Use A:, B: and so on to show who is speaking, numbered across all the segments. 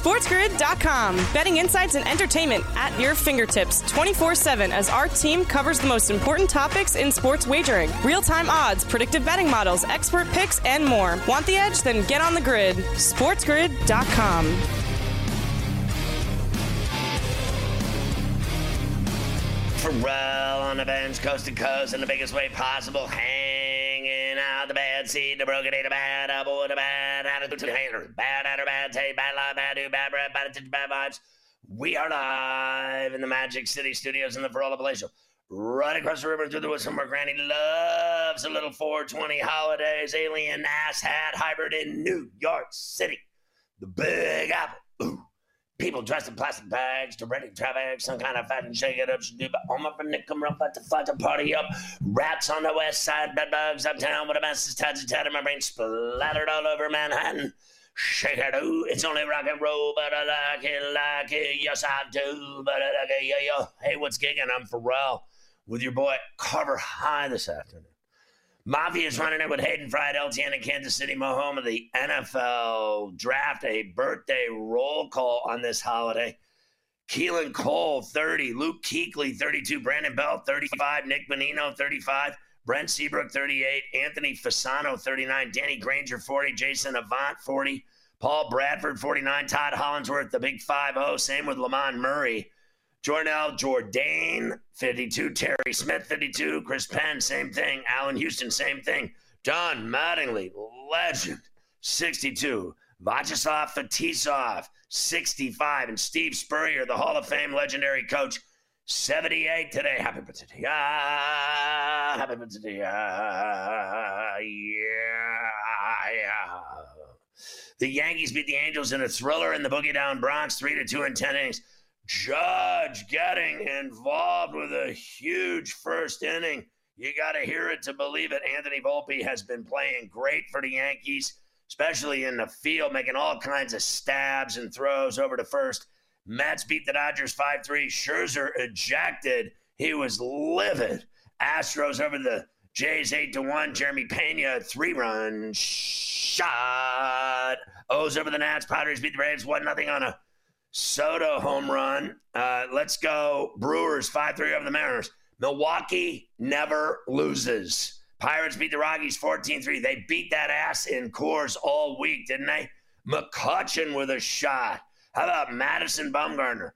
A: SportsGrid.com. Betting insights and entertainment at your fingertips 24 7 as our team covers the most important topics in sports wagering real time odds, predictive betting models, expert picks, and more. Want the edge? Then get on the grid. SportsGrid.com.
B: Ferrall on the bench, coast to coast, in the biggest way possible. Hanging out the bad seed, the broken eight, a bad elbow, and a bad attitude the hater. Bad attitude, bad taste, bad lie, bad do, bad breath, bad attention, bad vibes. We are live in the Magic City studios in the Ferrall Palatial. Right across the river through the woods from where Granny loves a little 420 holidays, alien ass hat hybrid in New York City. The Big Apple. Ooh. People dressed in plastic bags, directing traffic, some kind of fashion shake it up, do, but all my friend Nick come around, about to fight the party up. Rats on the west side, bed bugs uptown with a mess tied to tatted, my brain splattered all over Manhattan. Shake it, ooh, it's only rock and roll, but I like it, like it, yes I do, but I like it, yeah, yeah. Hey, what's gigging? I'm Ferrall with your boy Carver High this afternoon. Mafia is running it with Hayden Fried, LTN in Kansas City, my home of the NFL draft, a birthday roll call on this holiday. Keelan Cole, 30. Luke Kuechly, 32. Brandon Bell, 35. Nick Bonino, 35. Brent Seabrook, 38. Anthony Fasano, 39. Danny Granger, 40. Jason Avant, 40. Paul Bradford, 49. Todd Hollandsworth, the big 5 0. Same with Lamond Murray. Jornell Jordan, 52. Terry Smith, 52. Chris Penn, same thing. Allan Houston, same thing. Don Mattingly, legend, 62. Vyacheslav Fetisov, 65. And Steve Spurrier, the Hall of Fame legendary coach, 78 today. Happy birthday. Yeah, happy birthday. Yeah, yeah. The Yankees beat the Angels in a thriller in the Boogie Down Bronx, 3 to 2 in 10 innings. Judge getting involved with a huge first inning. You got to hear it to believe it. Anthony Volpe has been playing great for the Yankees, especially in the field, making all kinds of stabs and throws over to first. Mets beat the Dodgers 5 3. Scherzer ejected. He was livid. Astros over the Jays 8 to 1. Jeremy Pena, three run shot. O's over the Nats. Padres beat the Braves 1 0 on a Soto home run. Uh, let's go. Brewers 5 3 over the Mariners. Milwaukee never loses. Pirates beat the Rockies 14 3. They beat that ass in Coors all week, didn't they? McCutchen with a shot. How about Madison Bumgarner?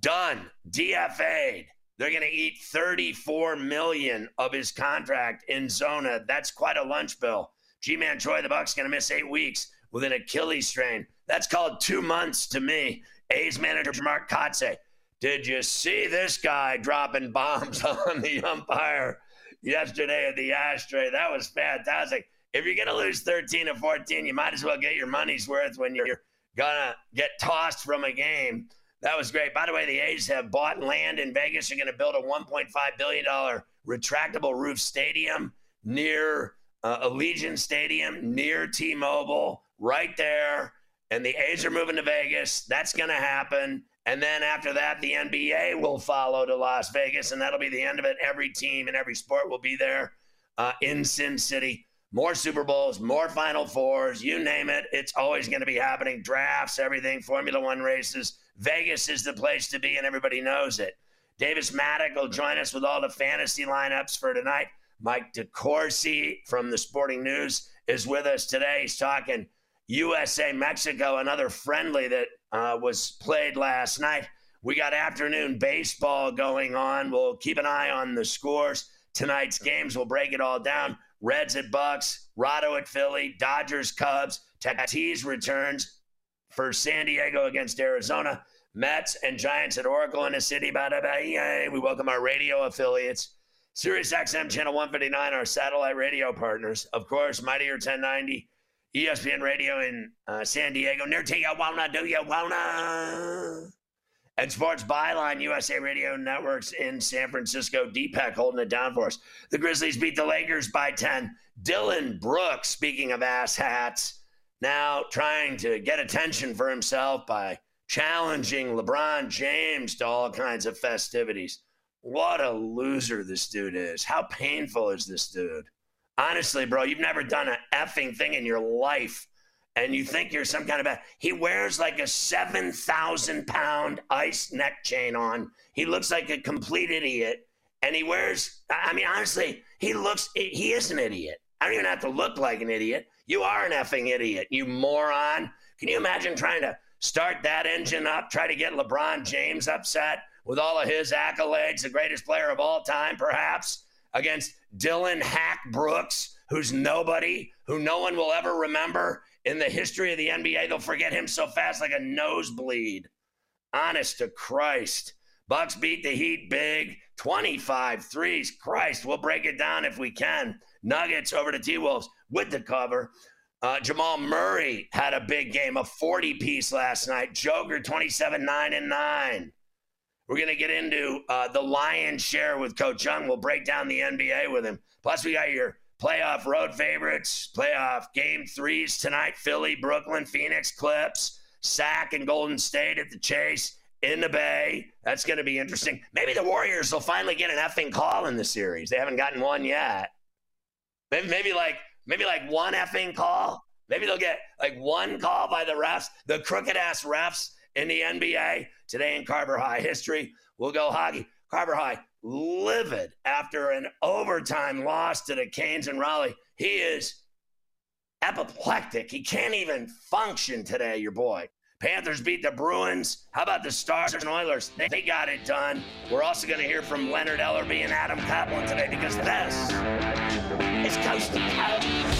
B: Done. DFA'd. They're going to eat 34 million of his contract in Zona. That's quite a lunch bill. G-Man Troy, the Bucks, going to miss eight weeks with an Achilles strain. That's called two months to me. A's manager Mark Kotsay. Did you see this guy dropping bombs on the umpire yesterday at the ashtray? That was fantastic. If you're going to lose 13 to 14, you might as well get your money's worth when you're going to get tossed from a game. That was great. By the way, the A's have bought land in Vegas. They're going to build a $1.5 billion retractable roof stadium near uh, Allegiant Stadium, near T Mobile, right there and the A's are moving to Vegas. That's going to happen. And then after that, the NBA will follow to Las Vegas, and that'll be the end of it. Every team and every sport will be there uh, in Sin City. More Super Bowls, more Final Fours, you name it. It's always going to be happening. Drafts, everything, Formula One races. Vegas is the place to be, and everybody knows it. Davis Mattek will join us with all the fantasy lineups for tonight. Mike DeCourcy from the Sporting News is with us today. He's talking USA Mexico, another friendly that uh, was played last night. We got afternoon baseball going on. We'll keep an eye on the scores. Tonight's games, we'll break it all down. Reds at Bucs, Rado at Philly, Dodgers, Cubs, Tatis returns for San Diego against Arizona. Mets and Giants at Oracle in the city. We welcome our radio affiliates. Sirius XM Channel 159, our satellite radio partners. Of course, Mightier 1090, ESPN Radio in uh, San Diego. Near to you wanna, do you wanna? And Sports Byline, USA Radio Networks in San Francisco. Deepak holding it down for us. The Grizzlies beat the Lakers by 10. Dillon Brooks, speaking of ass hats, now trying to get attention for himself by challenging LeBron James to all kinds of festivities. What a loser this dude is. How painful is this dude? Honestly, bro, you've never done an effing thing in your life. And you think you're some kind of a. He wears like a 7,000 pound ice neck chain on. He looks like a complete idiot. And he wears, I mean, honestly, he looks, he is an idiot. I don't even have to look like an idiot. You are an effing idiot, you moron. Can you imagine trying to start that engine up, try to get LeBron James upset with all of his accolades, the greatest player of all time, perhaps, against Dillon Hack Brooks, who's nobody, who no one will ever remember in the history of the NBA. They'll forget him so fast like a nosebleed. Honest to Christ. Bucks beat the Heat big, 25 threes. Christ, we'll break it down if we can. Nuggets over to T Wolves with the cover. Uh, Jamal Murray had a big game, a 40 piece last night. Joker 27 9 and 9. We're going to get into uh, the lion's share with Coach Young. We'll break down the NBA with him. Plus, we got your playoff road favorites, playoff game threes tonight Philly, Brooklyn, Phoenix, Clips, Sac, and Golden State at the Chase in the Bay. That's going to be interesting. Maybe the Warriors will finally get an effing call in the series. They haven't gotten one yet. Maybe, maybe like maybe like one effing call. Maybe they'll get like one call by the refs, the crooked ass refs in the NBA. Today in Carver High history, we'll go hockey. Carver High livid after an overtime loss to the Canes in Raleigh. He is apoplectic. He can't even function today, your boy. Panthers beat the Bruins. How about the Stars and Oilers? They, they got it done. We're also going to hear from Leonard Ellerbe and Adam Kaplan today because this is Coast to Coast.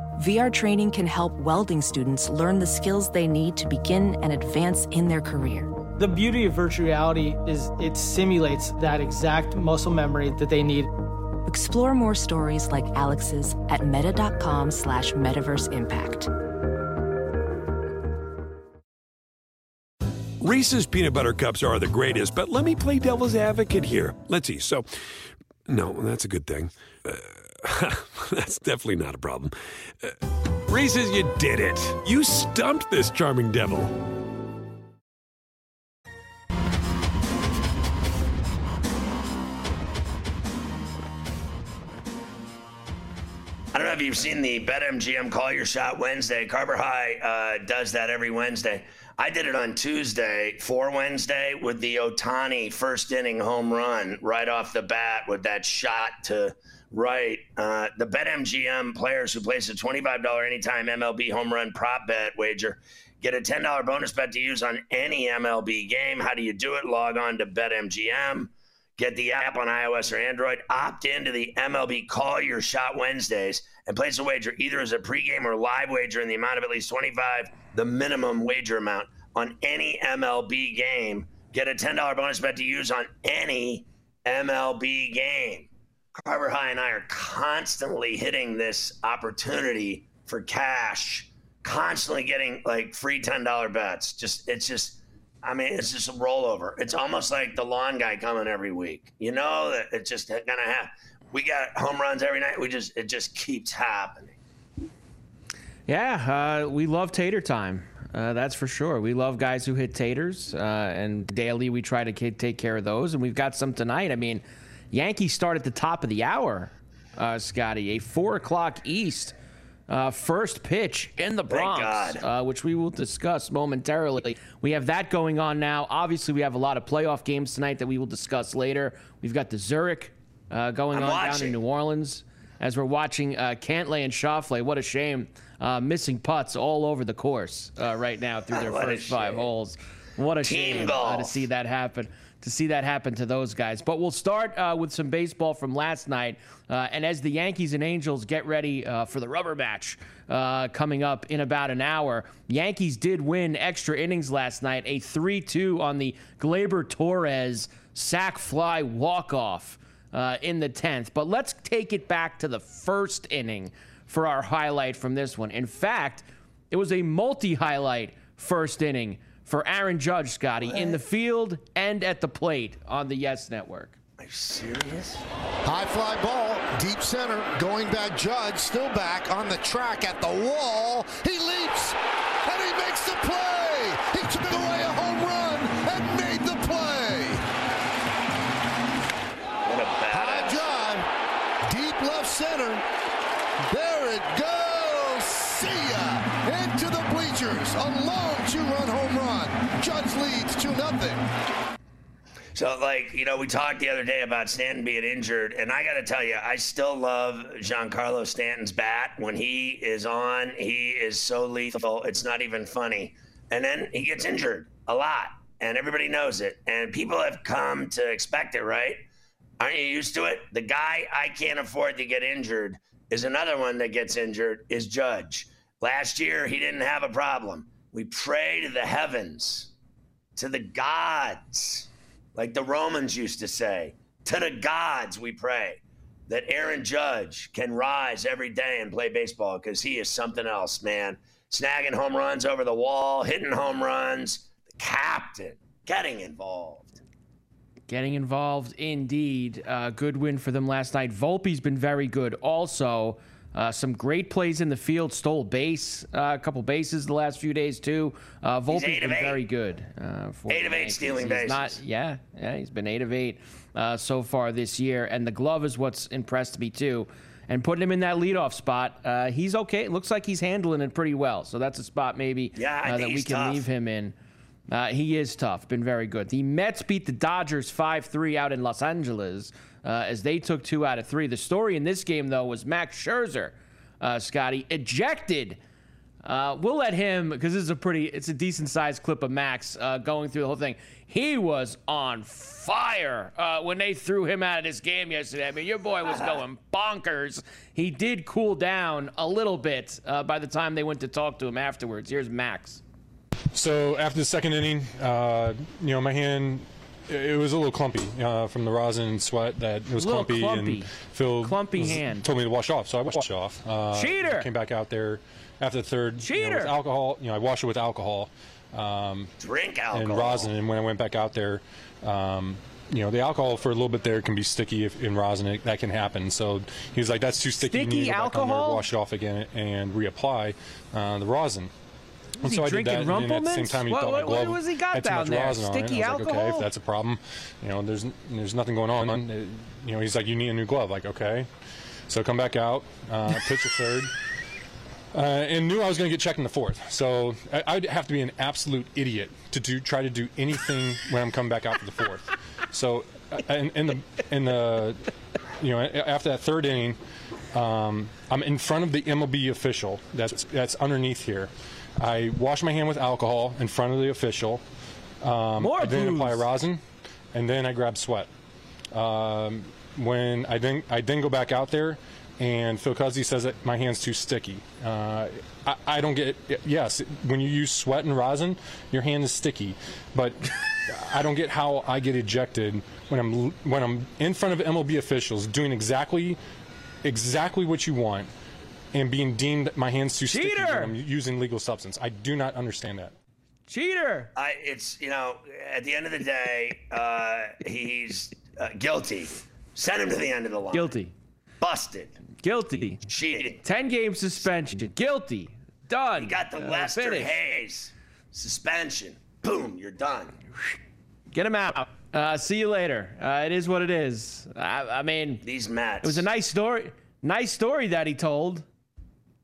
C: VR training can help welding students learn the skills they need to begin and advance in their career.
D: The beauty of virtual reality is it simulates that exact muscle memory that they need.
C: Explore more stories like Alex's at meta.com slash metaverse impact.
E: Reese's peanut butter cups are the greatest, but let me play devil's advocate here. Let's see. So, no, that's a good thing. Uh, that's definitely not a problem. Uh, Reese's, you did it. You stumped this charming devil.
B: I don't know if you've seen the BetMGM Call Your Shot Wednesday. Carver High uh, does that every Wednesday. I did it on Tuesday for Wednesday with the Ohtani first inning home run right off the bat with that shot to right. Uh, the BetMGM players who place a $25 anytime MLB home run prop bet wager get a $10 bonus bet to use on any MLB game. How do you do it? Log on to BetMGM. Get the app on iOS or Android. Opt into the MLB Call Your Shot Wednesdays and place a wager either as a pregame or live wager in the amount of at least 25, the minimum wager amount on any MLB game. Get a $10 bonus bet to use on any MLB game. Carver High and I are constantly hitting this opportunity for cash constantly getting like free ten dollar bets. Just it's just. I mean, it's just a rollover. It's almost like the lawn guy coming every week. You know that it's just gonna happen. We got home runs every night. We just it just keeps happening.
F: Yeah, uh, we love tater time. Uh, that's for sure. We love guys who hit taters, uh, and daily we try to k- take care of those. And we've got some tonight. I mean, Yankees start at the top of the hour, uh, Scotty. A four o'clock East uh, first pitch in the Bronx, uh, which we will discuss momentarily. We have that going on now. Obviously, we have a lot of playoff games tonight that we will discuss later. We've got the Zurich uh, going
B: I'm
F: on
B: watching.
F: down in New Orleans as we're watching uh, Cantlay and Schauffele. What a shame. Uh, missing putts all over the course uh, right now through their first five holes. What a
B: Team
F: shame uh, to see that happen. To see that happen to those guys. But we'll start uh, with some baseball from last night. Uh, and as the Yankees and Angels get ready uh, for the rubber match uh, coming up in about an hour, Yankees did win extra innings last night, a 3 2 on the Gleyber Torres sac fly walk off uh, in the 10th. But let's take it back to the first inning for our highlight from this one. In fact, it was a multi highlight first inning for Aaron Judge, Scotty, in the field and at the plate on the Yes Network.
B: Are you serious?
G: High fly ball, deep center, going back. Judge still back on the track at the wall. He leaps
B: So, like, you know, we talked the other day about Stanton being injured, and I got to tell you, I still love Giancarlo Stanton's bat. When he is on, he is so lethal. It's not even funny. And then he gets injured a lot, and everybody knows it. And people have come to expect it, right? Aren't you used to it? The guy I can't afford to get injured is another one that gets injured, is Judge. Last year, he didn't have a problem. We pray to the heavens, to the gods like the Romans used to say, to the gods we pray that Aaron Judge can rise every day and play baseball because he is something else, man. Snagging home runs over the wall, hitting home runs, the captain getting involved.
F: Getting involved indeed. Uh, good win for them last night. Volpe's been very good also. Uh, some great plays in the field, stole base, uh, a couple bases the last few days too. Uh, Volpe's been very good. Uh, for
B: Eight of eight stealing
F: He's
B: bases.
F: Not, yeah, yeah, he's been eight of eight uh, so far this year, and the glove is what's impressed me too. And putting him in that leadoff spot, uh, he's okay. It looks like he's handling it pretty well. So that's a spot maybe
B: Yeah,
F: uh, that we can
B: tough.
F: leave him in. Uh, he is tough, been very good. The Mets beat the Dodgers 5 3 out in Los Angeles uh, as they took two out of three. The story in this game, though, was Max Scherzer, uh, Scotty, ejected. Uh, we'll let him, because this is a pretty, it's a decent sized clip of Max uh, going through the whole thing. He was on fire uh, when they threw him out of this game yesterday. I mean, your boy was going bonkers. He did cool down a little bit uh, by the time they went to talk to him afterwards. Here's Max.
H: So after the second inning, uh, you know, my hand it was a little clumpy uh, from the rosin and sweat that it was
F: A little
H: clumpy,
F: clumpy.
H: and Phil
F: Clumpy
H: was-
F: hand.
H: told me to wash off, so I washed it off. Uh,
F: Cheater!
H: Came back out there after the third. You know,
F: Cheater!
H: with alcohol, you know, I washed it with alcohol um,
B: Drink alcohol.
H: and rosin, and when I went back out there. Um, you know, the alcohol for a little bit there can be sticky if, in rosin. It, that can happen. So he was like, "That's too sticky. you
F: Sticky
H: need to go back on there,
F: alcohol?
H: wash it off again, and reapply uh, the rosin."
F: Was
H: And
F: he
H: so I did
F: drinking
H: then at the same
F: Rumplemans?
H: time, he
F: What- what- what was he got down there? Sticky
H: was like, okay,
F: alcohol?
H: if that's a problem, you know, there's there's nothing going on. Uh, You know, he's like, you need a new glove. Like, okay. So come back out, uh, pitch a third, uh, and knew I was going to get checked in the fourth. So I, I'd have to be an absolute idiot to do try to do anything when I'm coming back out for the fourth. So uh, in, in the in the you know after that third inning, um, I'm in front of the MLB official that's that's underneath here. I wash my hand with alcohol in front of the official. Um,
F: More
H: I then
F: booze.
H: apply rosin, and then I grab sweat. Um, when I then I then go back out there, and Phil Cuzzi says that my hand's too sticky. Uh, I, I don't get yes. When you use sweat and rosin, your hand is sticky, but I don't get how I get ejected when I'm when I'm in front of MLB officials doing exactly exactly what you want. And being deemed my hands too sticky when I'm using legal substance. I do not understand that.
F: Cheater.
B: I, it's you know, at the end of the day, uh, he's uh, guilty. Send him to the end of the line.
F: Guilty.
B: Busted.
F: Guilty.
B: Cheating.
F: 10 game suspension. Guilty. Done.
B: You got the
F: Uh,
B: Lester
F: finished.
B: Hayes suspension. Boom, you're done.
F: Get him out. Uh, see you later. Uh, it is what it is. I, I mean,
B: These Mets.
F: it was a nice story. Nice story that he told.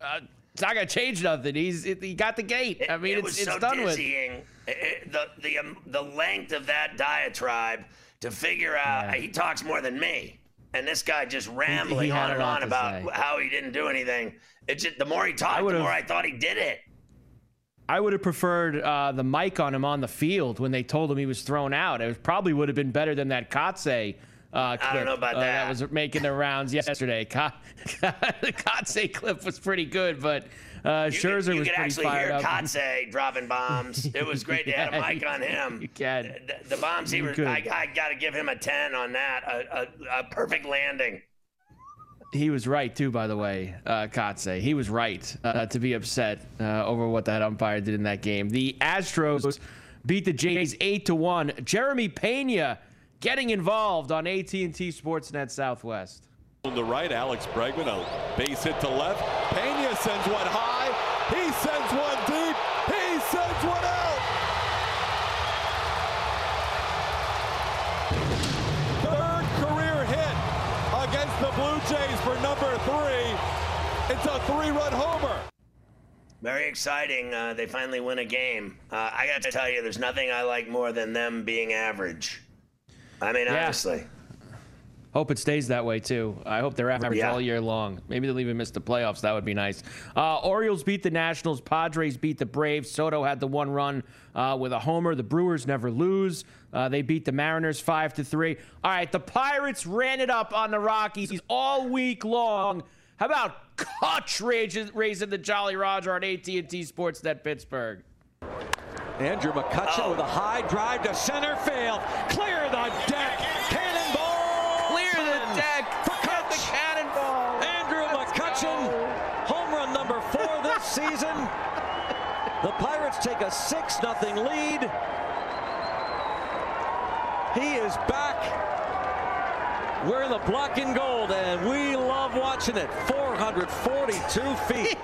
F: Uh, it's not gonna change nothing. He's it, he got the gate. I mean,
B: it
F: it's
B: was
F: it's
B: so
F: done with.
B: dizzying. It- it- the the um, the length of that diatribe to figure out
F: Yeah.
B: he talks more than me, and this guy just rambling
F: he
B: on and on about
F: say.
B: how he didn't do anything. It just the more he talked, the more I thought he did it.
F: I would have preferred uh, the mic on him on the field when they told him he was thrown out. It probably would have been better than that Kotsay uh, clip
B: don't know about
F: uh,
B: that.
F: was making the rounds yesterday. Ko- the Kotsay clip was pretty good, but uh,
B: You
F: Scherzer
B: could, you
F: was
B: could
F: pretty
B: actually
F: fired
B: hear
F: up.
B: Kotsay dropping bombs. It was great to have a mic on him.
F: you can.
B: The, the bombs he was. I, I got to give him a ten on that. A, a, a perfect landing.
F: He was right too, by the way, uh, Kotsay. He was right uh, to be upset uh, over what that umpire did in that game. The Astros beat the Jays eight to one. Jeremy Pena getting involved on AT&T Sportsnet Southwest.
I: On the right, Alex Bregman, a base hit to left. Pena sends one high. He sends one deep. He sends one out. Third career hit against the Blue Jays for number three. It's a three-run homer.
B: Very exciting. Uh, they finally win a game. Uh, I got to tell you, there's nothing I like more than them being average. I mean,
F: Yeah.
B: honestly.
F: Hope it stays that way too. I hope they're average
B: Yeah.
F: all year long. Maybe they'll even miss the playoffs. That would be nice. Uh, Orioles beat the Nationals. Padres beat the Braves. Soto had the one run uh, with a homer. The Brewers never lose. Uh, they beat the Mariners five to three. All right, the Pirates ran it up on the Rockies all week long. How about raising, raising the Jolly Roger on AT&T Sportsnet Pittsburgh?
J: Andrew McCutchen oh. with a high drive to center field. Clear the deck. Cannonball.
F: Clear the deck. Cut the cannonball.
J: Andrew McCutchen. Home run number four this season. The Pirates take a 6 0 lead. He is back. We're in the black and gold, and we love watching it. 442 feet.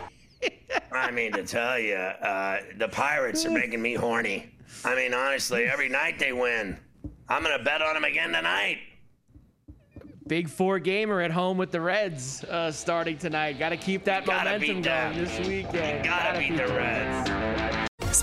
B: I mean, to tell you, uh, the Pirates are making me horny. I mean, honestly, every night they win. I'm going to bet on them again tonight.
F: Big four gamer at home with the Reds uh, starting tonight. Got to keep that
B: Gotta
F: momentum going this weekend.
B: Gotta beat the Reds.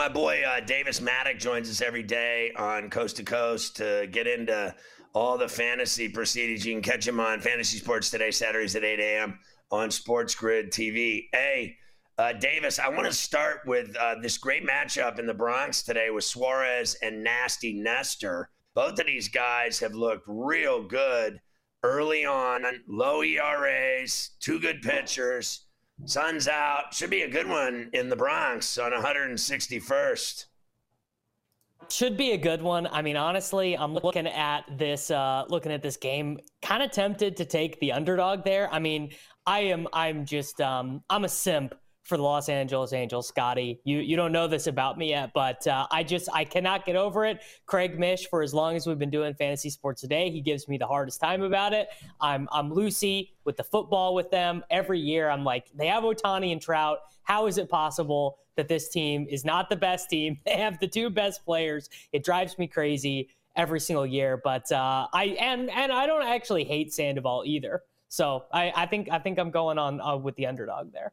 B: My boy uh, Davis Mattek joins us every day on Coast to Coast to get into all the fantasy proceedings. You can catch him on Fantasy Sports Today, Saturdays at 8 a.m. on Sports Grid TV. Hey, Uh, Davis, I want to start with uh, this great matchup in the Bronx today with Suarez and Nasty Nestor. Both of these guys have looked real good early on, low ERAs, two good pitchers. Sun's out. Should be a good one in the Bronx on 161st.
K: Should be a good one. I mean, honestly, I'm looking at this, uh, looking at this game, kind of tempted to take the underdog there. I mean, I am, I'm just, um, I'm a simp for the Los Angeles Angels, Scotty. You you don't know this about me yet, but uh, I just I cannot get over it. Craig Mish, for as long as we've been doing fantasy sports today, he gives me the hardest time about it. I'm I'm Lucy with the football with them every year. I'm like they have Ohtani and Trout. How is it possible that this team is not the best team? They have the two best players. It drives me crazy every single year. But uh, I and and I don't actually hate Sandoval either. So I, I think I think I'm going on uh, with the underdog there.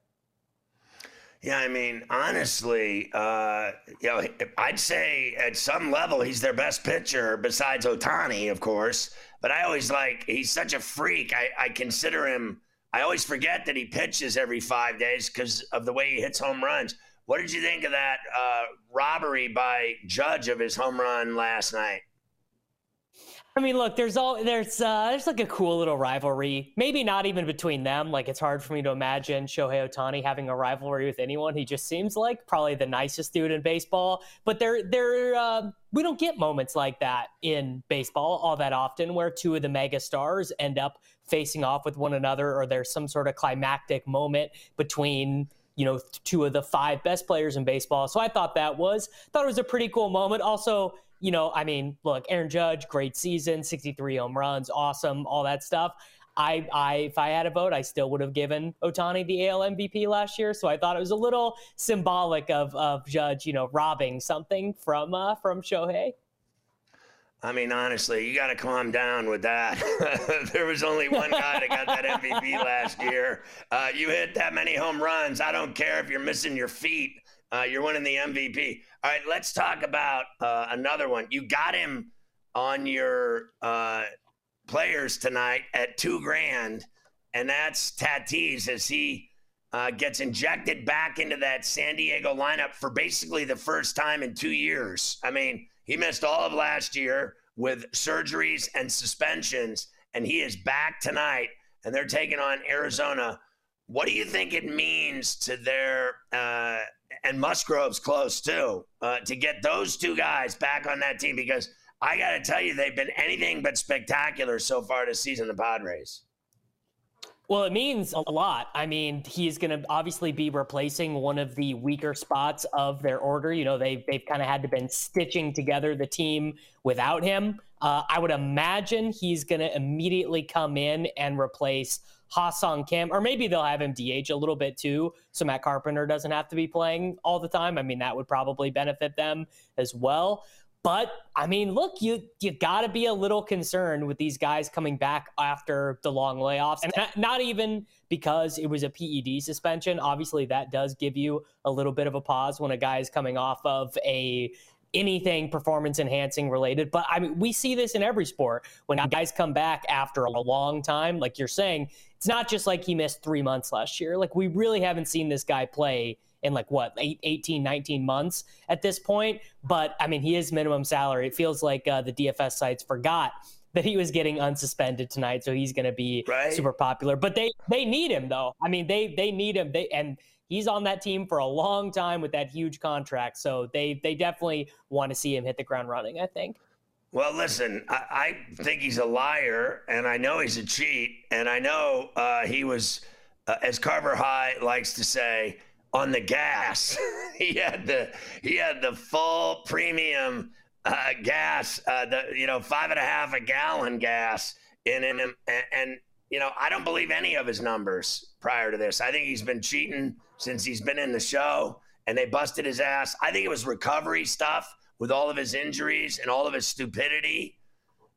B: Yeah, I mean, honestly, uh, you know, I'd say at some level he's their best pitcher besides Ohtani, of course. But I always like he's such a freak. I, I consider him. I always forget that he pitches every five days because of the way he hits home runs. What did you think of that uh, robbery by Judge of his home run last night?
K: I mean, look, there's all there's uh, there's like a cool little rivalry. Maybe not even between them. Like it's hard for me to imagine Shohei Ohtani having a rivalry with anyone. He just seems like probably the nicest dude in baseball. But there, there, uh, we don't get moments like that in baseball all that often, where two of the mega stars end up facing off with one another, or there's some sort of climactic moment between you know two of the five best players in baseball. So I thought that was thought it was a pretty cool moment. Also you know, I mean, look, Aaron Judge, great season, 63 home runs, awesome, all that stuff. I, I, if I had a vote, I still would have given Ohtani the AL MVP last year. So I thought it was a little symbolic of, of Judge, you know, robbing something from, uh, from Shohei.
B: I mean, honestly, you got to calm down with that. there was only one guy that got that MVP last year. Uh, you hit that many home runs. I don't care if you're missing your feet. Uh, you're winning the MVP. All right, let's talk about uh, another one. You got him on your uh, players tonight at two grand, and that's Tatis as he uh, gets injected back into that San Diego lineup for basically the first time in two years. I mean, he missed all of last year with surgeries and suspensions, and he is back tonight, and they're taking on Arizona. What do you think it means to their uh, and Musgrove's close too, uh, to get those two guys back on that team because I got to tell you, they've been anything but spectacular so far this season, the Padres.
K: Well, it means a lot. I mean, he's going to obviously be replacing one of the weaker spots of their order. You know, they've they've kind of had to been stitching together the team without him. Uh, I would imagine he's going to immediately come in and replace Ha-Seong Kim, or maybe they'll have him DH a little bit too, so Matt Carpenter doesn't have to be playing all the time. I mean, that would probably benefit them as well. But I mean, look, you you got to be a little concerned with these guys coming back after the long layoffs, and not even because it was a PED suspension. Obviously, that does give you a little bit of a pause when a guy is coming off of a anything performance enhancing related. But I mean, we see this in every sport when guys come back after a long time. Like you're saying, it's not just like he missed three months last year. Like we really haven't seen this guy play in like what, eight, 18, 19 months at this point. But I mean, he is minimum salary. It feels like uh, the DFS sites forgot that he was getting unsuspended tonight, so he's going to be right. super popular. But they they need him though. I mean, they they need him. They and he's on that team for a long time with that huge contract. So they they definitely want to see him hit the ground running. I think.
B: Well, listen, I, I think he's a liar, and I know he's a cheat, and I know uh, he was, uh, as Carver High likes to say, on the gas. he had the he had the full premium uh, gas, uh, the you know five and a half a gallon gas in him, and, and you know I don't believe any of his numbers prior to this. I think he's been cheating since he's been in the show, and they busted his ass. I think it was recovery stuff with all of his injuries and all of his stupidity.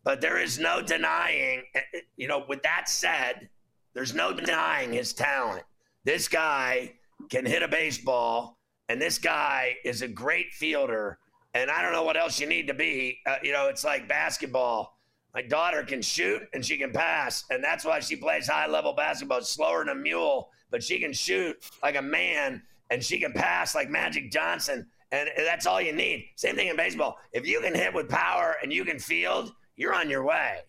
B: But there is no denying, eh, eh, you know, with that said, there's no denying his talent. This guy can hit a baseball, and this guy is a great fielder. And I don't know what else you need to be. Uh, you know, it's like basketball. My daughter can shoot and she can pass, and that's why she plays high level basketball. Slower than a mule, but she can shoot like a man and she can pass like Magic Johnson, and that's all you need. Same thing in baseball. If you can hit with power and you can field, you're on your way.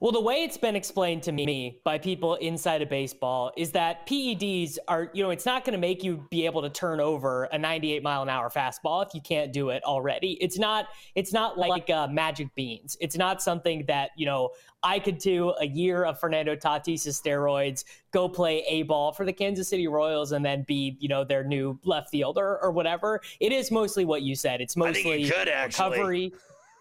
K: Well, the way it's been explained to me by people inside of baseball is that PEDs are, you know, it's not going to make you be able to turn over a 98 mile an hour fastball if you can't do it already. It's not, it's not like uh, magic beans. It's not something that, you know, I could do a year of Fernando Tatis steroids, go play A ball for the Kansas City Royals, and then be, you know, their new left fielder or whatever. It is mostly what you said. It's mostly
B: could,
K: recovery.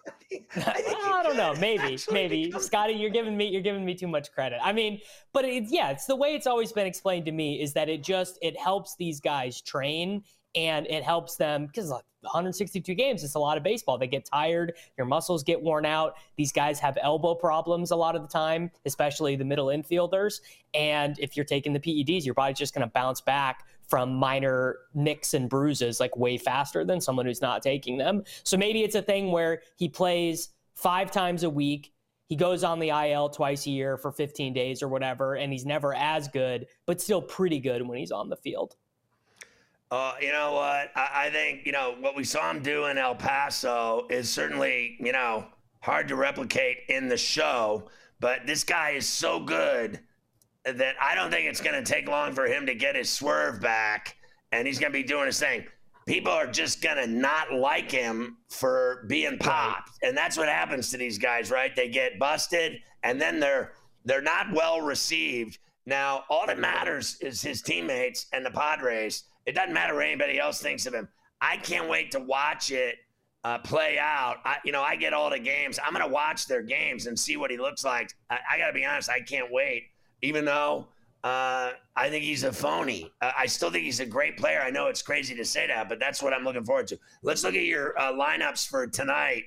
K: I, don't know. Maybe, maybe, Scotty, you're giving me you're giving me too much credit. I mean, but it's yeah, it's the way it's always been explained to me is that it just it helps these guys train and it helps them because 162 games it's a lot of baseball they get tired your muscles get worn out these guys have elbow problems a lot of the time especially the middle infielders and if you're taking the peds your body's just going to bounce back from minor nicks and bruises like way faster than someone who's not taking them. So maybe it's a thing where he plays five times a week. He goes on the IL twice a year for 15 days or whatever, and he's never as good, but still pretty good when he's on the field.
B: Uh, you know what? I, I think, you know, what we saw him do in El Paso is certainly, you know, hard to replicate in the show, but this guy is so good that I don't think it's going to take long for him to get his swerve back, and he's going to be doing his thing. People are just going to not like him for being popped, and that's what happens to these guys, right? They get busted, and then they're they're not well received. Now, all that matters is his teammates and the Padres. It doesn't matter what anybody else thinks of him. I can't wait to watch it uh, play out. I, you know, I get all the games. I'm going to watch their games and see what he looks like. I, I got to be honest, I can't wait even though uh, I think he's a phony. Uh, I still think he's a great player. I know it's crazy to say that, but that's what I'm looking forward to. Let's look at your uh, lineups for tonight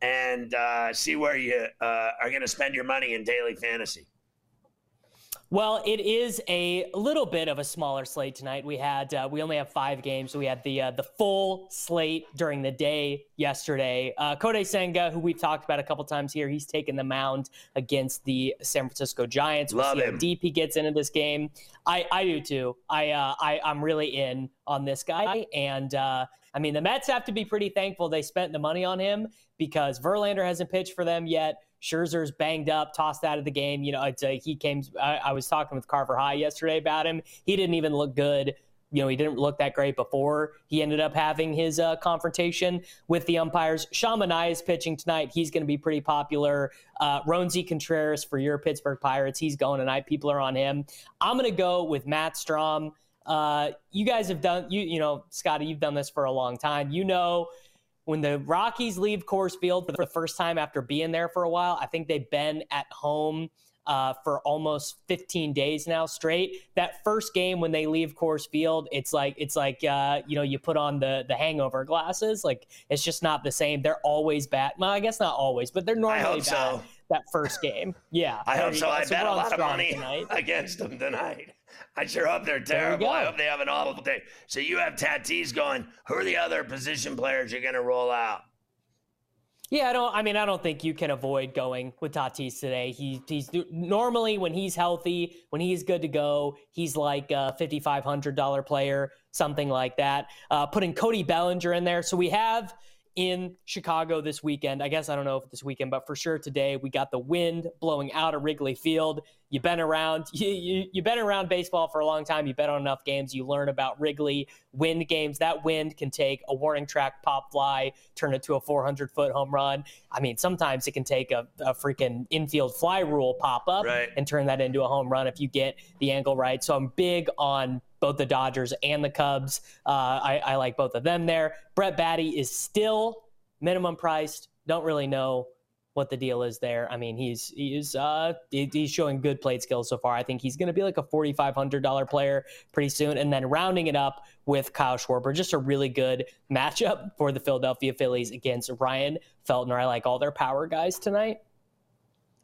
B: and uh, see where you uh, are going to spend your money in daily fantasy.
K: Well, it is a little bit of a smaller slate tonight. We had uh, we only have five games. We had the uh, the full slate during the day yesterday. Uh, Kodai Senga, who we've talked about a couple times here, he's taken the mound against the San Francisco Giants.
B: We'll
K: Love
B: see him.
K: how deep he gets into this game. I, I do too. I, uh, I I'm really in on this guy, and uh, I mean the Mets have to be pretty thankful they spent the money on him because Verlander hasn't pitched for them yet. Scherzer's banged up, tossed out of the game. You know, he came. I, I was talking with Carver High yesterday about him. He didn't even look good you know, he didn't look that great before he ended up having his uh, confrontation with the umpires. Sean Manaea is pitching tonight. He's going to be pretty popular. Uh, Roansy Contreras for your Pittsburgh Pirates. He's going tonight. People are on him. I'm going to go with Matt Strom. Uh, you guys have done, you you know, Scotty, you've done this for a long time. You know, when the Rockies leave Coors Field for the first time after being there for a while, I think they've been at home uh, for almost 15 days now straight. That first game when they leave Coors Field, it's like it's like uh, you know you put on the the hangover glasses. Like it's just not the same. They're always bad. Well, I guess not always, but they're normally bad.
B: So.
K: That first game, yeah.
B: I hope so. I bet a lot of money
K: tonight.
B: against them tonight. I sure hope they're terrible. I hope they have an awful day. So you have Tatis going. Who are the other position players you're going to roll out?
K: Yeah, I don't. I mean, I don't think you can avoid going with Tatis today. He, he's normally when he's healthy, when he's good to go, he's like a fifty five hundred dollar player, something like that. Uh, putting Cody Bellinger in there, so we have in Chicago this weekend. I guess I don't know if this weekend, but for sure today we got the wind blowing out of Wrigley Field. You've been around you, you you've been around baseball for a long time. You bet on enough games. You learn about Wrigley wind games. That wind can take a warning track pop fly, turn it to a 400 foot home run. I mean, sometimes it can take a, a freaking infield fly rule pop up
B: right.
K: and turn that into a home run if you get the angle right. So I'm big on both the Dodgers and the Cubs. Uh, I, I, like both of them there. Brett Baty is still minimum priced. Don't really know what the deal is there. I mean, he's he's uh, he's showing good plate skills so far. I think he's going to be like a forty five hundred dollar player pretty soon. And then rounding it up with Kyle Schwarber, just a really good matchup for the Philadelphia Phillies against Ryan Feltner. I like all their power guys tonight.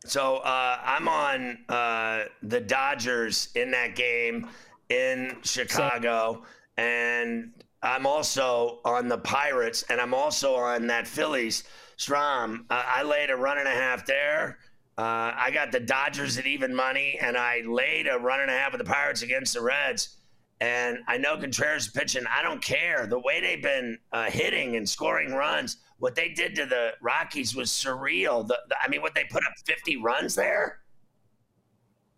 B: So uh, I'm on uh, the Dodgers in that game in Chicago, and I'm also on the Pirates, and I'm also on that Phillies. Strom. uh, I laid a run and a half there. Uh, I got the Dodgers at even money, and I laid a run and a half with the Pirates against the Reds. And I know Contreras pitching. I don't care. The way they've been uh, hitting and scoring runs, what they did to the Rockies was surreal. The, the, I mean, what they put up 50 runs there?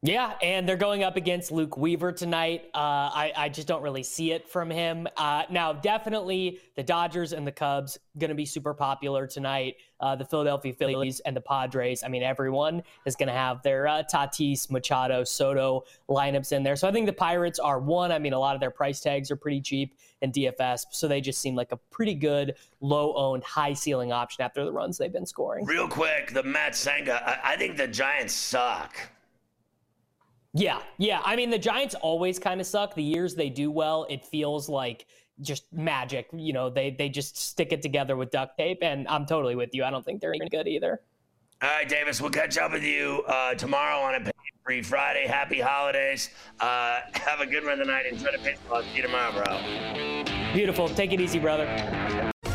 K: Yeah, and they're going up against Luke Weaver tonight. Uh, I, I, just don't really see it from him. Uh, now, definitely the Dodgers and the Cubs going to be super popular tonight. Uh, the Philadelphia Phillies and the Padres. I mean, everyone is going to have their uh, Tatis, Machado, Soto lineups in there. So I think the Pirates are one. I mean, a lot of their price tags are pretty cheap in DFS, so they just seem like a pretty good, low-owned, high-ceiling option after the runs they've been scoring.
B: Real quick, the Matt Senga. I, I think the Giants suck.
K: Yeah, yeah. I mean, the Giants always kind of suck. The years they do well, it feels like just magic. You know, they they just stick it together with duct tape, and I'm totally with you. I don't think they're any good either.
B: All right, Davis, we'll catch up with you uh, tomorrow on a free Friday. Happy holidays. Uh, have a good run tonight. Enjoy the baseball. See you tomorrow, bro.
K: Beautiful. Take it easy, brother.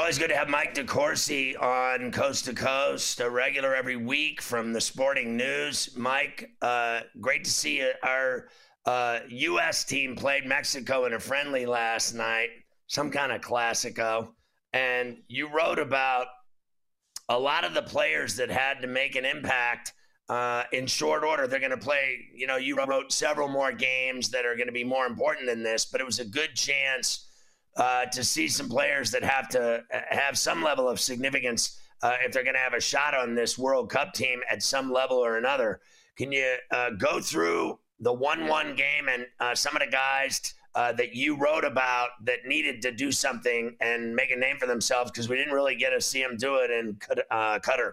B: Always good to have Mike DeCourcy on Coast to Coast, a regular every week from the Sporting News. Mike, uh, great to see you. Our uh, U.S. team played Mexico in a friendly last night, some kind of classico. And you wrote about a lot of the players that had to make an impact uh, in short order. They're going to play, you know, you wrote several more games that are going to be more important than this, but it was a good chance uh, to see some players that have to uh, have some level of significance uh, if they're going to have a shot on this World Cup team at some level or another. Can you uh, go through the 1 1 game and uh, some of the guys uh, that you wrote about that needed to do something and make a name for themselves? Because we didn't really get to see them do it in Qatar.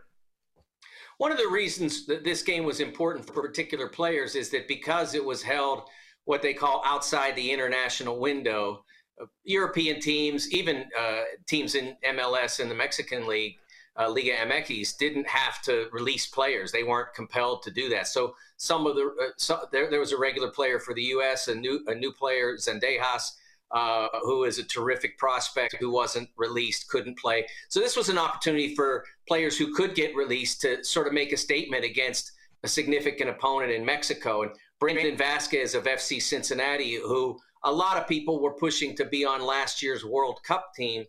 L: One of the reasons that this game was important for particular players is that because it was held what they call outside the international window, European teams, even uh, teams in MLS and the Mexican League, uh, Liga MX, didn't have to release players. They weren't compelled to do that. So some of the uh, so there, there was a regular player for the U.S., a new a new player, Zendejas, uh, who is a terrific prospect who wasn't released, couldn't play. So this was an opportunity for players who could get released to sort of make a statement against a significant opponent in Mexico. And Brandon Vazquez of FC Cincinnati, who a lot of people were pushing to be on last year's World Cup team.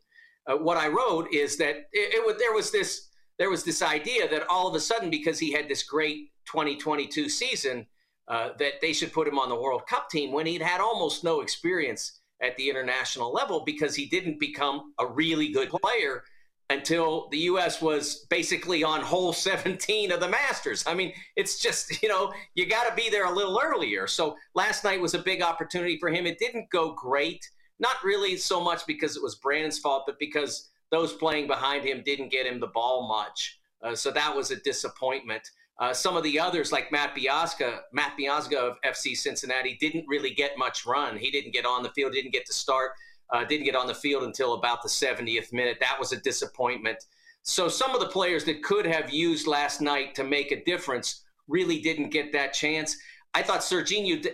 L: Uh, what I wrote is that it, it there was this there was this idea that all of a sudden, because he had this great 2022 season, uh, that they should put him on the World Cup team when he'd had almost no experience at the international level because he didn't become a really good player until the U.S. was basically on hole 17 of the Masters. I mean, it's just, you know, you got to be there a little earlier. So last night was a big opportunity for him. It didn't go great, not really so much because it was Brandon's fault, but because those playing behind him didn't get him the ball much. Uh, so that was a disappointment. Uh, some of the others, like Matt Miazga, Matt Miazga of FC Cincinnati, didn't really get much run. He didn't get on the field, didn't get to start. Uh, didn't get on the field until about the 70th minute. That was a disappointment. So some of the players that could have used last night to make a difference really didn't get that chance. I thought Sergiño,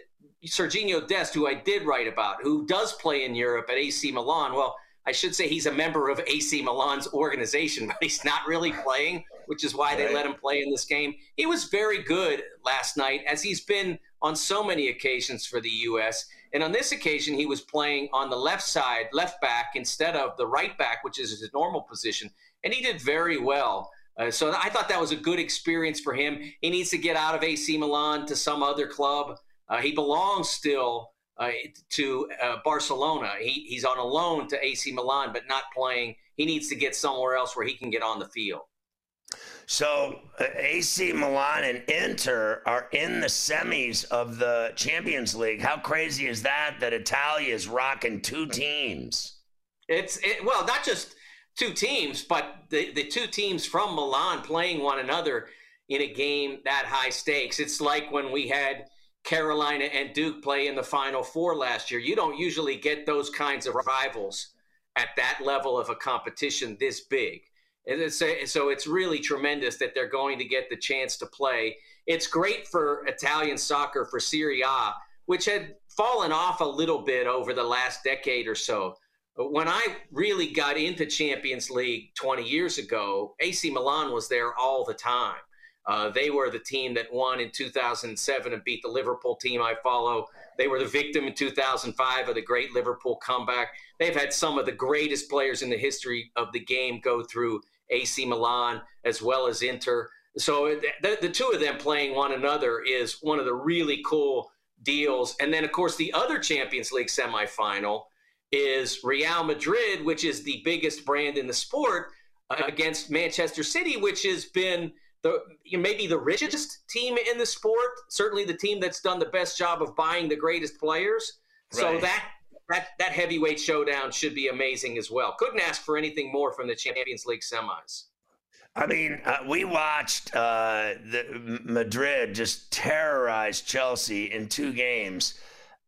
L: Sergiño Dest, who I did write about, who does play in Europe at AC Milan, well, I should say he's a member of AC Milan's organization, but he's not really playing, which is why they let him play in this game. He was very good last night, as he's been on so many occasions for the U.S. And on this occasion, he was playing on the left side, left back, instead of the right back, which is his normal position. And he did very well. Uh, so I thought that was a good experience for him. He needs to get out of AC Milan to some other club. Uh, he belongs still uh, to uh, Barcelona. He, he's on a loan to AC Milan, but not playing. He needs to get somewhere else where he can get on the field.
B: So uh, AC Milan and Inter are in the semis of the Champions League. How crazy is that? That Italia is rocking two teams.
L: It's it, well, not just two teams, but the the two teams from Milan playing one another in a game that high stakes. It's like when we had Carolina and Duke play in the Final Four last year. You don't usually get those kinds of rivals at that level of a competition this big. It's a, so it's really tremendous that they're going to get the chance to play. It's great for Italian soccer for Serie A, which had fallen off a little bit over the last decade or so. When I really got into Champions League 20 years ago, AC Milan was there all the time. Uh, they were the team that won in 2007 and beat the Liverpool team I follow. They were the victim in 2005 of the great Liverpool comeback. They've had some of the greatest players in the history of the game go through AC Milan as well as Inter. So the, the two of them playing one another is one of the really cool deals. And then, of course, the other Champions League semifinal is Real Madrid, which is the biggest brand in the sport, uh, against Manchester City, which has been the maybe the richest team in the sport, certainly the team that's done the best job of buying the greatest players. Right. So that that that heavyweight showdown should be amazing as well. Couldn't ask for anything more from the Champions League semis.
B: I mean, uh, we watched uh, the Madrid just terrorize Chelsea in two games.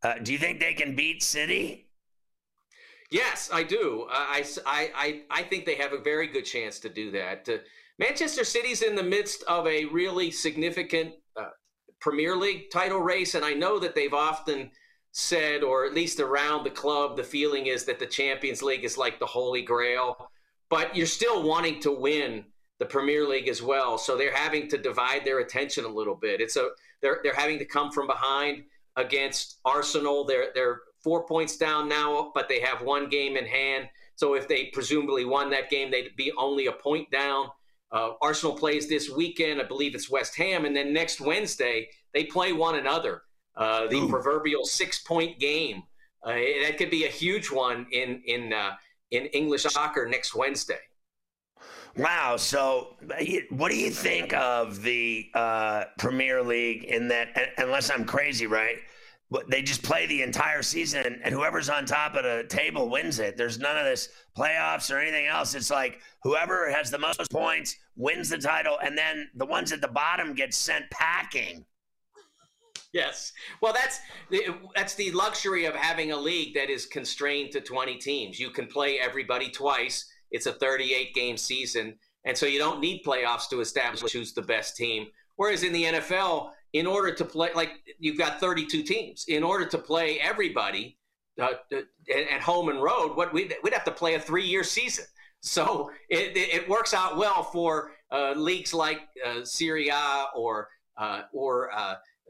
B: Uh, do you think they can beat City?
L: Yes, I do. I, I, I, I think they have a very good chance to do that. Manchester City's in the midst of a really significant uh, Premier League title race, and I know that they've often – said, or at least around the club, the feeling is that the Champions League is like the holy grail, but you're still wanting to win the Premier League as well. So they're having to divide their attention a little bit. It's a they're they're having to come from behind against Arsenal. They're they're four points down now, but they have one game in hand. So if they presumably won that game, they'd be only a point down. Uh, Arsenal plays this weekend. I believe it's West Ham, and then next Wednesday they play one another uh, the Ooh. proverbial six point game. Uh, that could be a huge one in in uh, in English soccer next Wednesday.
B: Wow. So, what do you think of the uh, Premier League in that? Unless I'm crazy, right? But they just play the entire season, and whoever's on top of the table wins it. There's none of this playoffs or anything else. It's like whoever has the most points wins the title, and then the ones at the bottom get sent packing.
L: Yes. Well, that's the, that's the luxury of having a league that is constrained to 20 teams. You can play everybody twice. It's a 38 game season, and so you don't need playoffs to establish who's the best team. Whereas in the NFL, in order to play, like you've got 32 teams, in order to play everybody uh, at home and road, what we'd, we'd have to play a three year season. So it, it works out well for uh, leagues like uh, Serie A or uh, or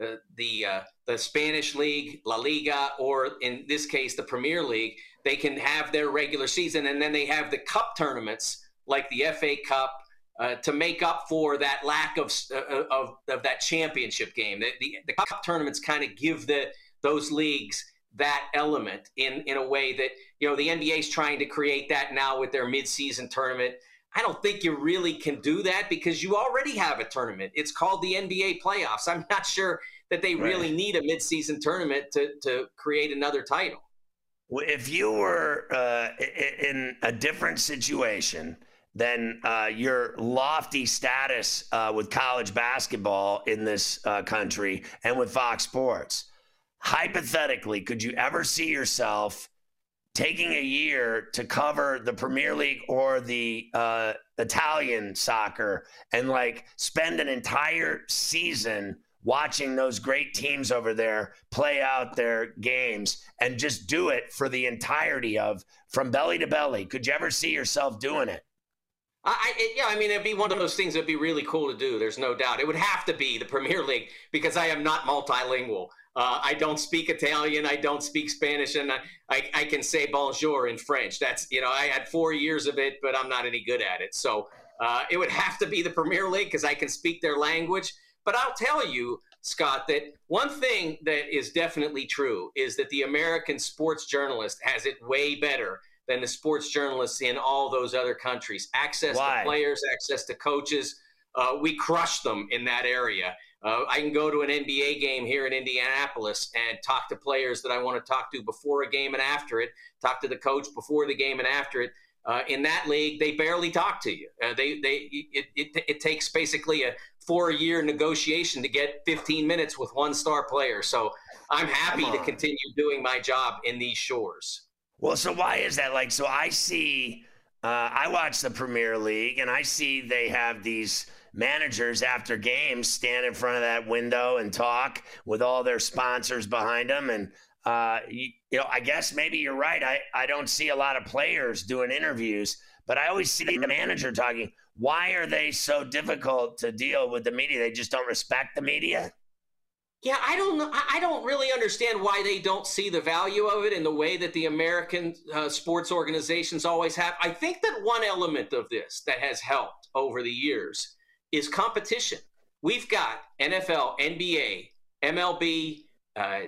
L: uh, uh, the uh, the Spanish league, La Liga, or in this case the Premier League, they can have their regular season, and then they have the cup tournaments like the FA Cup uh, to make up for that lack of uh, of, of that championship game. The, the, the cup tournaments kind of give the those leagues that element in in a way that you know the NBA is trying to create that now with their midseason tournament. I don't think you really can do that because you already have a tournament. It's called the NBA playoffs. I'm not sure that they really need a midseason tournament to, to create another title.
B: If you were uh, in a different situation than uh, your lofty status uh, with college basketball in this uh, country and with Fox Sports, hypothetically, could you ever see yourself taking a year to cover the Premier League or the uh, Italian soccer and like spend an entire season watching those great teams over there play out their games and just do it for the entirety of from belly to belly. Could you ever see yourself doing it?
L: I, it, yeah, I mean, it'd be one of those things that'd be really cool to do. There's no doubt. It would have to be the Premier League because I am not multilingual. Uh, I don't speak Italian. I don't speak Spanish, and I, I, I, can say bonjour in French. That's you know, I had four years of it, but I'm not any good at it. So uh, it would have to be the Premier League because I can speak their language. But I'll tell you, Scott, that one thing that is definitely true is that the American sports journalist has it way better than the sports journalists in all those other countries. Access Why? to players, access to coaches. Uh, we crush them in that area. Uh, I can go to an NBA game here in Indianapolis and talk to players that I want to talk to before a game and after it, talk to the coach before the game and after it. Uh, in that league, they barely talk to you. Uh, they, they, it, it, it takes basically a four-year negotiation to get 15 minutes with one star player. So I'm happy to continue doing my job in these shores.
B: Well, so why is that? Like, so I see, uh, I watch the Premier League, and I see they have these managers after games stand in front of that window and talk with all their sponsors behind them. And, uh, you, you, know, I guess maybe you're right. I, I don't see a lot of players doing interviews, but I always see the manager talking. Why are they so difficult to deal with the media? They just don't respect the media?
L: Yeah, I don't know. I don't really understand why they don't see the value of it in the way that the American uh, sports organizations always have. I think that one element of this that has helped over the years is competition. We've got NFL, NBA, MLB, uh,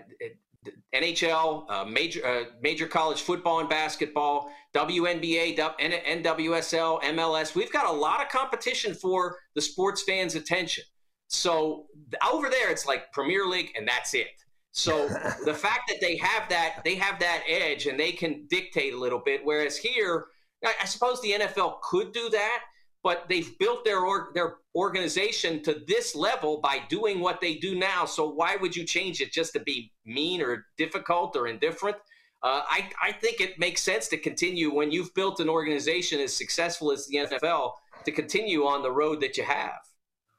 L: NHL, uh, major uh, major college football and basketball, WNBA, NWSL, MLS. We've got a lot of competition for the sports fans' attention. So over there, it's like Premier League, and that's it. So the fact that they have that, they have that edge, and they can dictate a little bit. Whereas here, I suppose the NFL could do that, but they've built their or, their organization to this level by doing what they do now. So why would you change it just to be mean or difficult or indifferent? Uh, I, I think it makes sense to continue when you've built an organization as successful as the NFL to continue on the road that you have.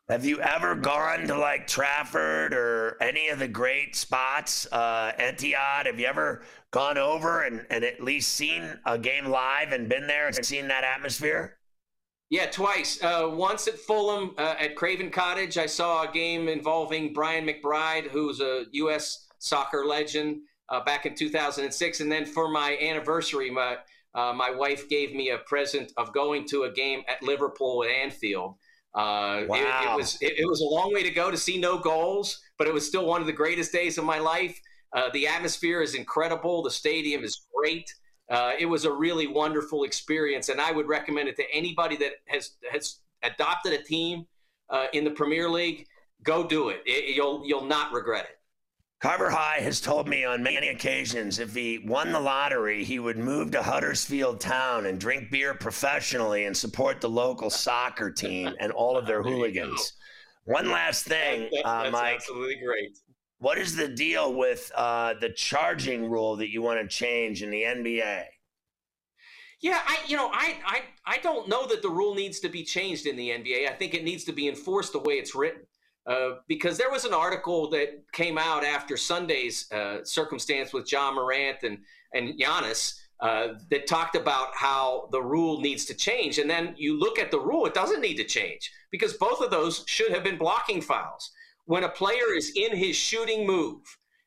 B: Have you ever gone to like Trafford or any of the great spots, uh, Etihad? Have you ever gone over and, and at least seen a game live and been there and seen that atmosphere?
L: Yeah, twice. Uh, once at Fulham uh, at Craven Cottage, I saw a game involving Brian McBride, who's a U.S. soccer legend, uh, back in 2006. And then for my anniversary, my uh, my wife gave me a present of going to a game at Liverpool at Anfield. Uh, wow. It, it was it, it, was a long way to go to see no goals, but it was still one of the greatest days of my life. Uh, the atmosphere is incredible. The stadium is great. Uh, it was a really wonderful experience, and I would recommend it to anybody that has has adopted a team uh, in the Premier League. Go do it. it. You'll you'll not regret it.
B: Carver High has told me on many occasions if he won the lottery, he would move to Huddersfield Town and drink beer professionally and support the local soccer team and all of their hooligans. One last thing,
L: that, uh,
B: that's Mike.
L: Absolutely great.
B: What is the deal with uh, the charging rule that you want to change in the NBA?
L: Yeah, I you know I, I I don't know that the rule needs to be changed in the NBA. I think it needs to be enforced the way it's written. Uh, because there was an article that came out after Sunday's uh, circumstance with Ja Morant and and Giannis uh, that talked about how the rule needs to change, and then you look at the rule; it doesn't need to change because both of those should have been blocking fouls. When a player is in his shooting move,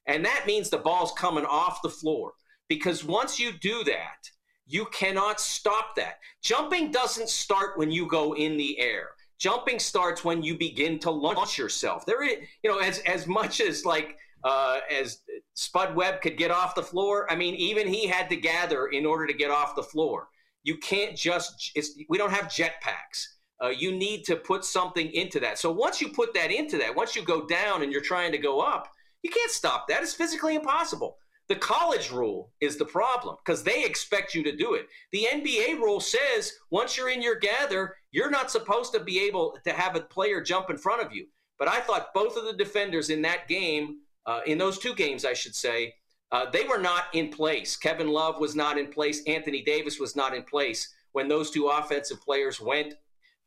L: and that means the ball's coming off the floor, because once you do that, you cannot stop that. Jumping doesn't start when you go in the air jumping starts when you begin to launch yourself. There, is, you know, as as much as like uh, as Spud Webb could get off the floor. I mean, even he had to gather in order to get off the floor. You can't just. we don't have jetpacks. Uh, you need to put something into that. So once you put that into that, once you go down and you're trying to go up, you can't stop that. It's physically impossible. The college rule is the problem because they expect you to do it. The NBA rule says once you're in your gather, you're not supposed to be able to have a player jump in front of you. But I thought both of the defenders in that game, uh, in those two games, I should say, uh, they were not in place. Kevin Love was not in place. Anthony Davis was not in place when those two offensive players went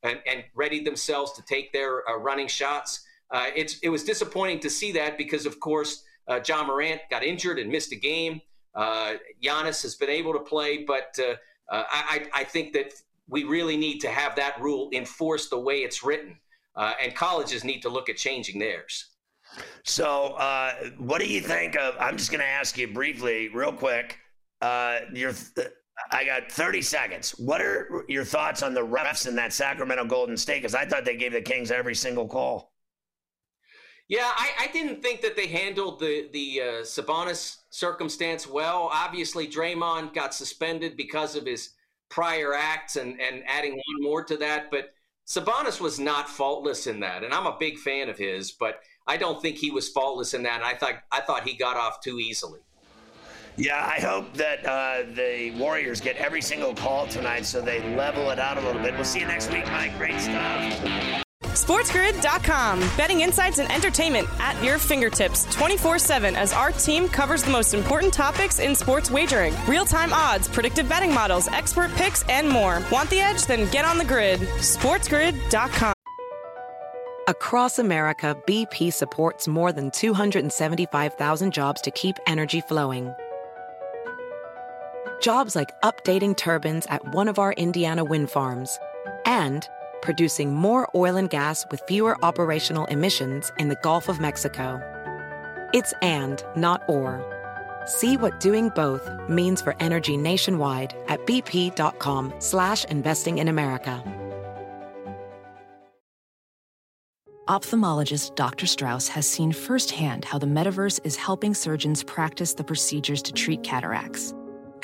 L: and, and readied themselves to take their uh, running shots. Uh, it's, it was disappointing to see that because, of course, uh, Ja Morant got injured and missed a game. Uh, Giannis has been able to play, but uh, uh, I, I, think that we really need to have that rule enforced the way it's written, and colleges need to look at changing theirs.
B: So, uh, what do you think of? I'm just going to ask you briefly, real quick. Uh, your, I got 30 seconds. What are your thoughts on the refs in that Sacramento Golden State? Because I thought they gave the Kings every single call.
L: Yeah, I, I didn't think that they handled the the uh, Sabonis circumstance well. Obviously, Draymond got suspended because of his prior acts, and and adding one more to that. But Sabonis was not faultless in that, and I'm a big fan of his. But I don't think he was faultless in that. And I thought I thought he got off too easily.
B: Yeah, I hope that uh, the Warriors get every single call tonight so they level it out a little bit. We'll see you next week, Mike. Great stuff.
A: SportsGrid.com. Betting insights and entertainment at your fingertips 24 7 as our team covers the most important topics in sports wagering real time odds, predictive betting models, expert picks, and more. Want the edge? Then get on the grid. SportsGrid.com.
C: Across America, BP supports more than 275,000 jobs to keep energy flowing. Jobs like updating turbines at one of our Indiana wind farms and producing more oil and gas with fewer operational emissions in the Gulf of Mexico. It's and, not or. See what doing both means for energy nationwide at bp.com slash investing in America.
M: Ophthalmologist Dr. Strauss has seen firsthand how the metaverse is helping surgeons practice the procedures to treat cataracts.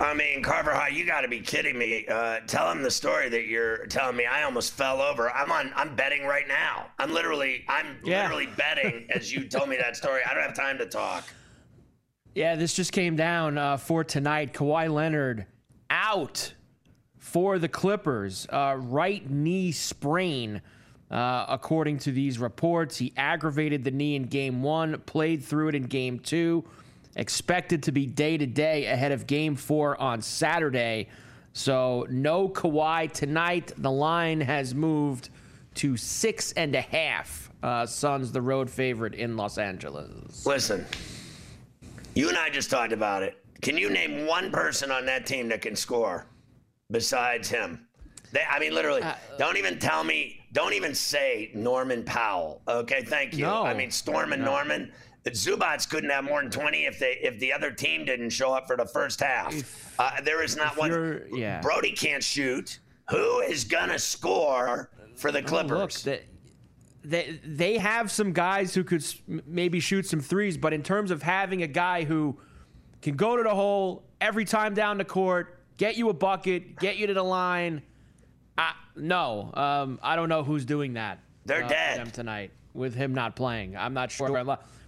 B: I mean, Carver High, you got to be kidding me. Uh, tell him the story that you're telling me. I almost fell over. I'm on. I'm betting right now. I'm literally. I'm yeah. literally betting as you told me that story. I don't have time to talk.
F: Yeah, this just came down uh, for tonight. Kawhi Leonard out for the Clippers. Uh, right knee sprain, uh, according to these reports. He aggravated the knee in Game One, played through it in Game Two expected to be day to day ahead of game four on Saturday. So no Kawhi tonight. The line has moved to six and a half. Uh, Suns, the road favorite in Los Angeles.
B: Listen, you and I just talked about it. Can you name one person on that team that can score besides him? They, I mean, literally, uh, don't even tell me, don't even say Norman Powell. Okay, thank you. No, I mean, Storm and no. Norman the Zubacs couldn't have more than 20 if they if the other team didn't show up for the first half. Uh, there is not one.
F: Yeah.
B: Brodie can't shoot. Who is gonna score for the Clippers? Oh, look,
F: they, they they have some guys who could maybe shoot some threes, but in terms of having a guy who can go to the hole every time down the court, get you a bucket, get you to the line. I, no, um, I don't know who's doing that.
B: They're
F: uh,
B: dead
F: tonight with him not playing. I'm not sure.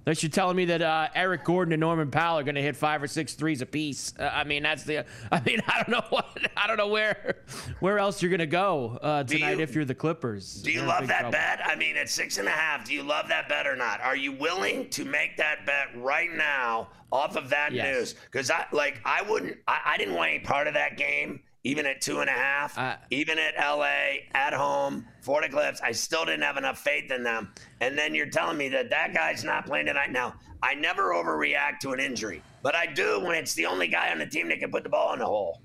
F: Unless you're telling me that uh, Eric Gordon and Norman Powell are going to hit five or six threes apiece. Uh, I mean, that's the. I mean, I don't know what. I don't know where, where else you're going to go uh, tonight you, if you're the Clippers.
B: Do you you're love that trouble. bet? I mean, at six and a half, do you love that bet or not? Are you willing to make that bet right now off of that yes. news? Because I like, I wouldn't. I, I didn't want any part of that game even at two and a half, uh, even at LA, at home, Florida Clips, I still didn't have enough faith in them. And then you're telling me that that guy's not playing tonight. Now, I never overreact to an injury, but I do when it's the only guy on the team that can put the ball in the hole.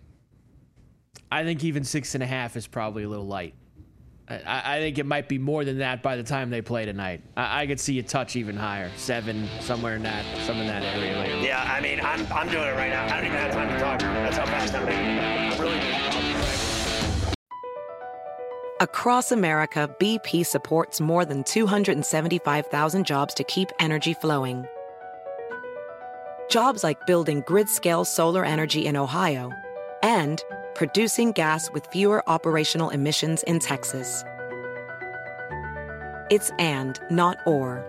F: I think even six and a half is probably a little light. I, I, think it might be more than that by the time they play tonight. I, I, could see a touch even higher, seven, somewhere in that, some in that area later.
B: Yeah, I mean, I'm, I'm doing it right now. I don't even have time to talk. That's how fast I'm making it. I'm really.
C: Across America, BP supports more than 275,000 jobs to keep energy flowing. Jobs like building grid-scale solar energy in Ohio and producing gas with fewer operational emissions in Texas. It's and, not or.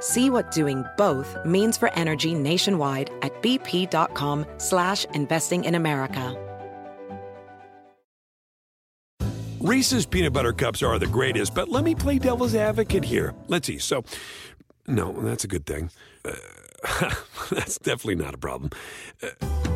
C: See what doing both means for energy nationwide at bp.com slash investing in America.
E: Reese's peanut butter cups are the greatest, but let me play devil's advocate here. Let's see. So, no, that's a good thing. Uh, that's definitely not a problem. Uh,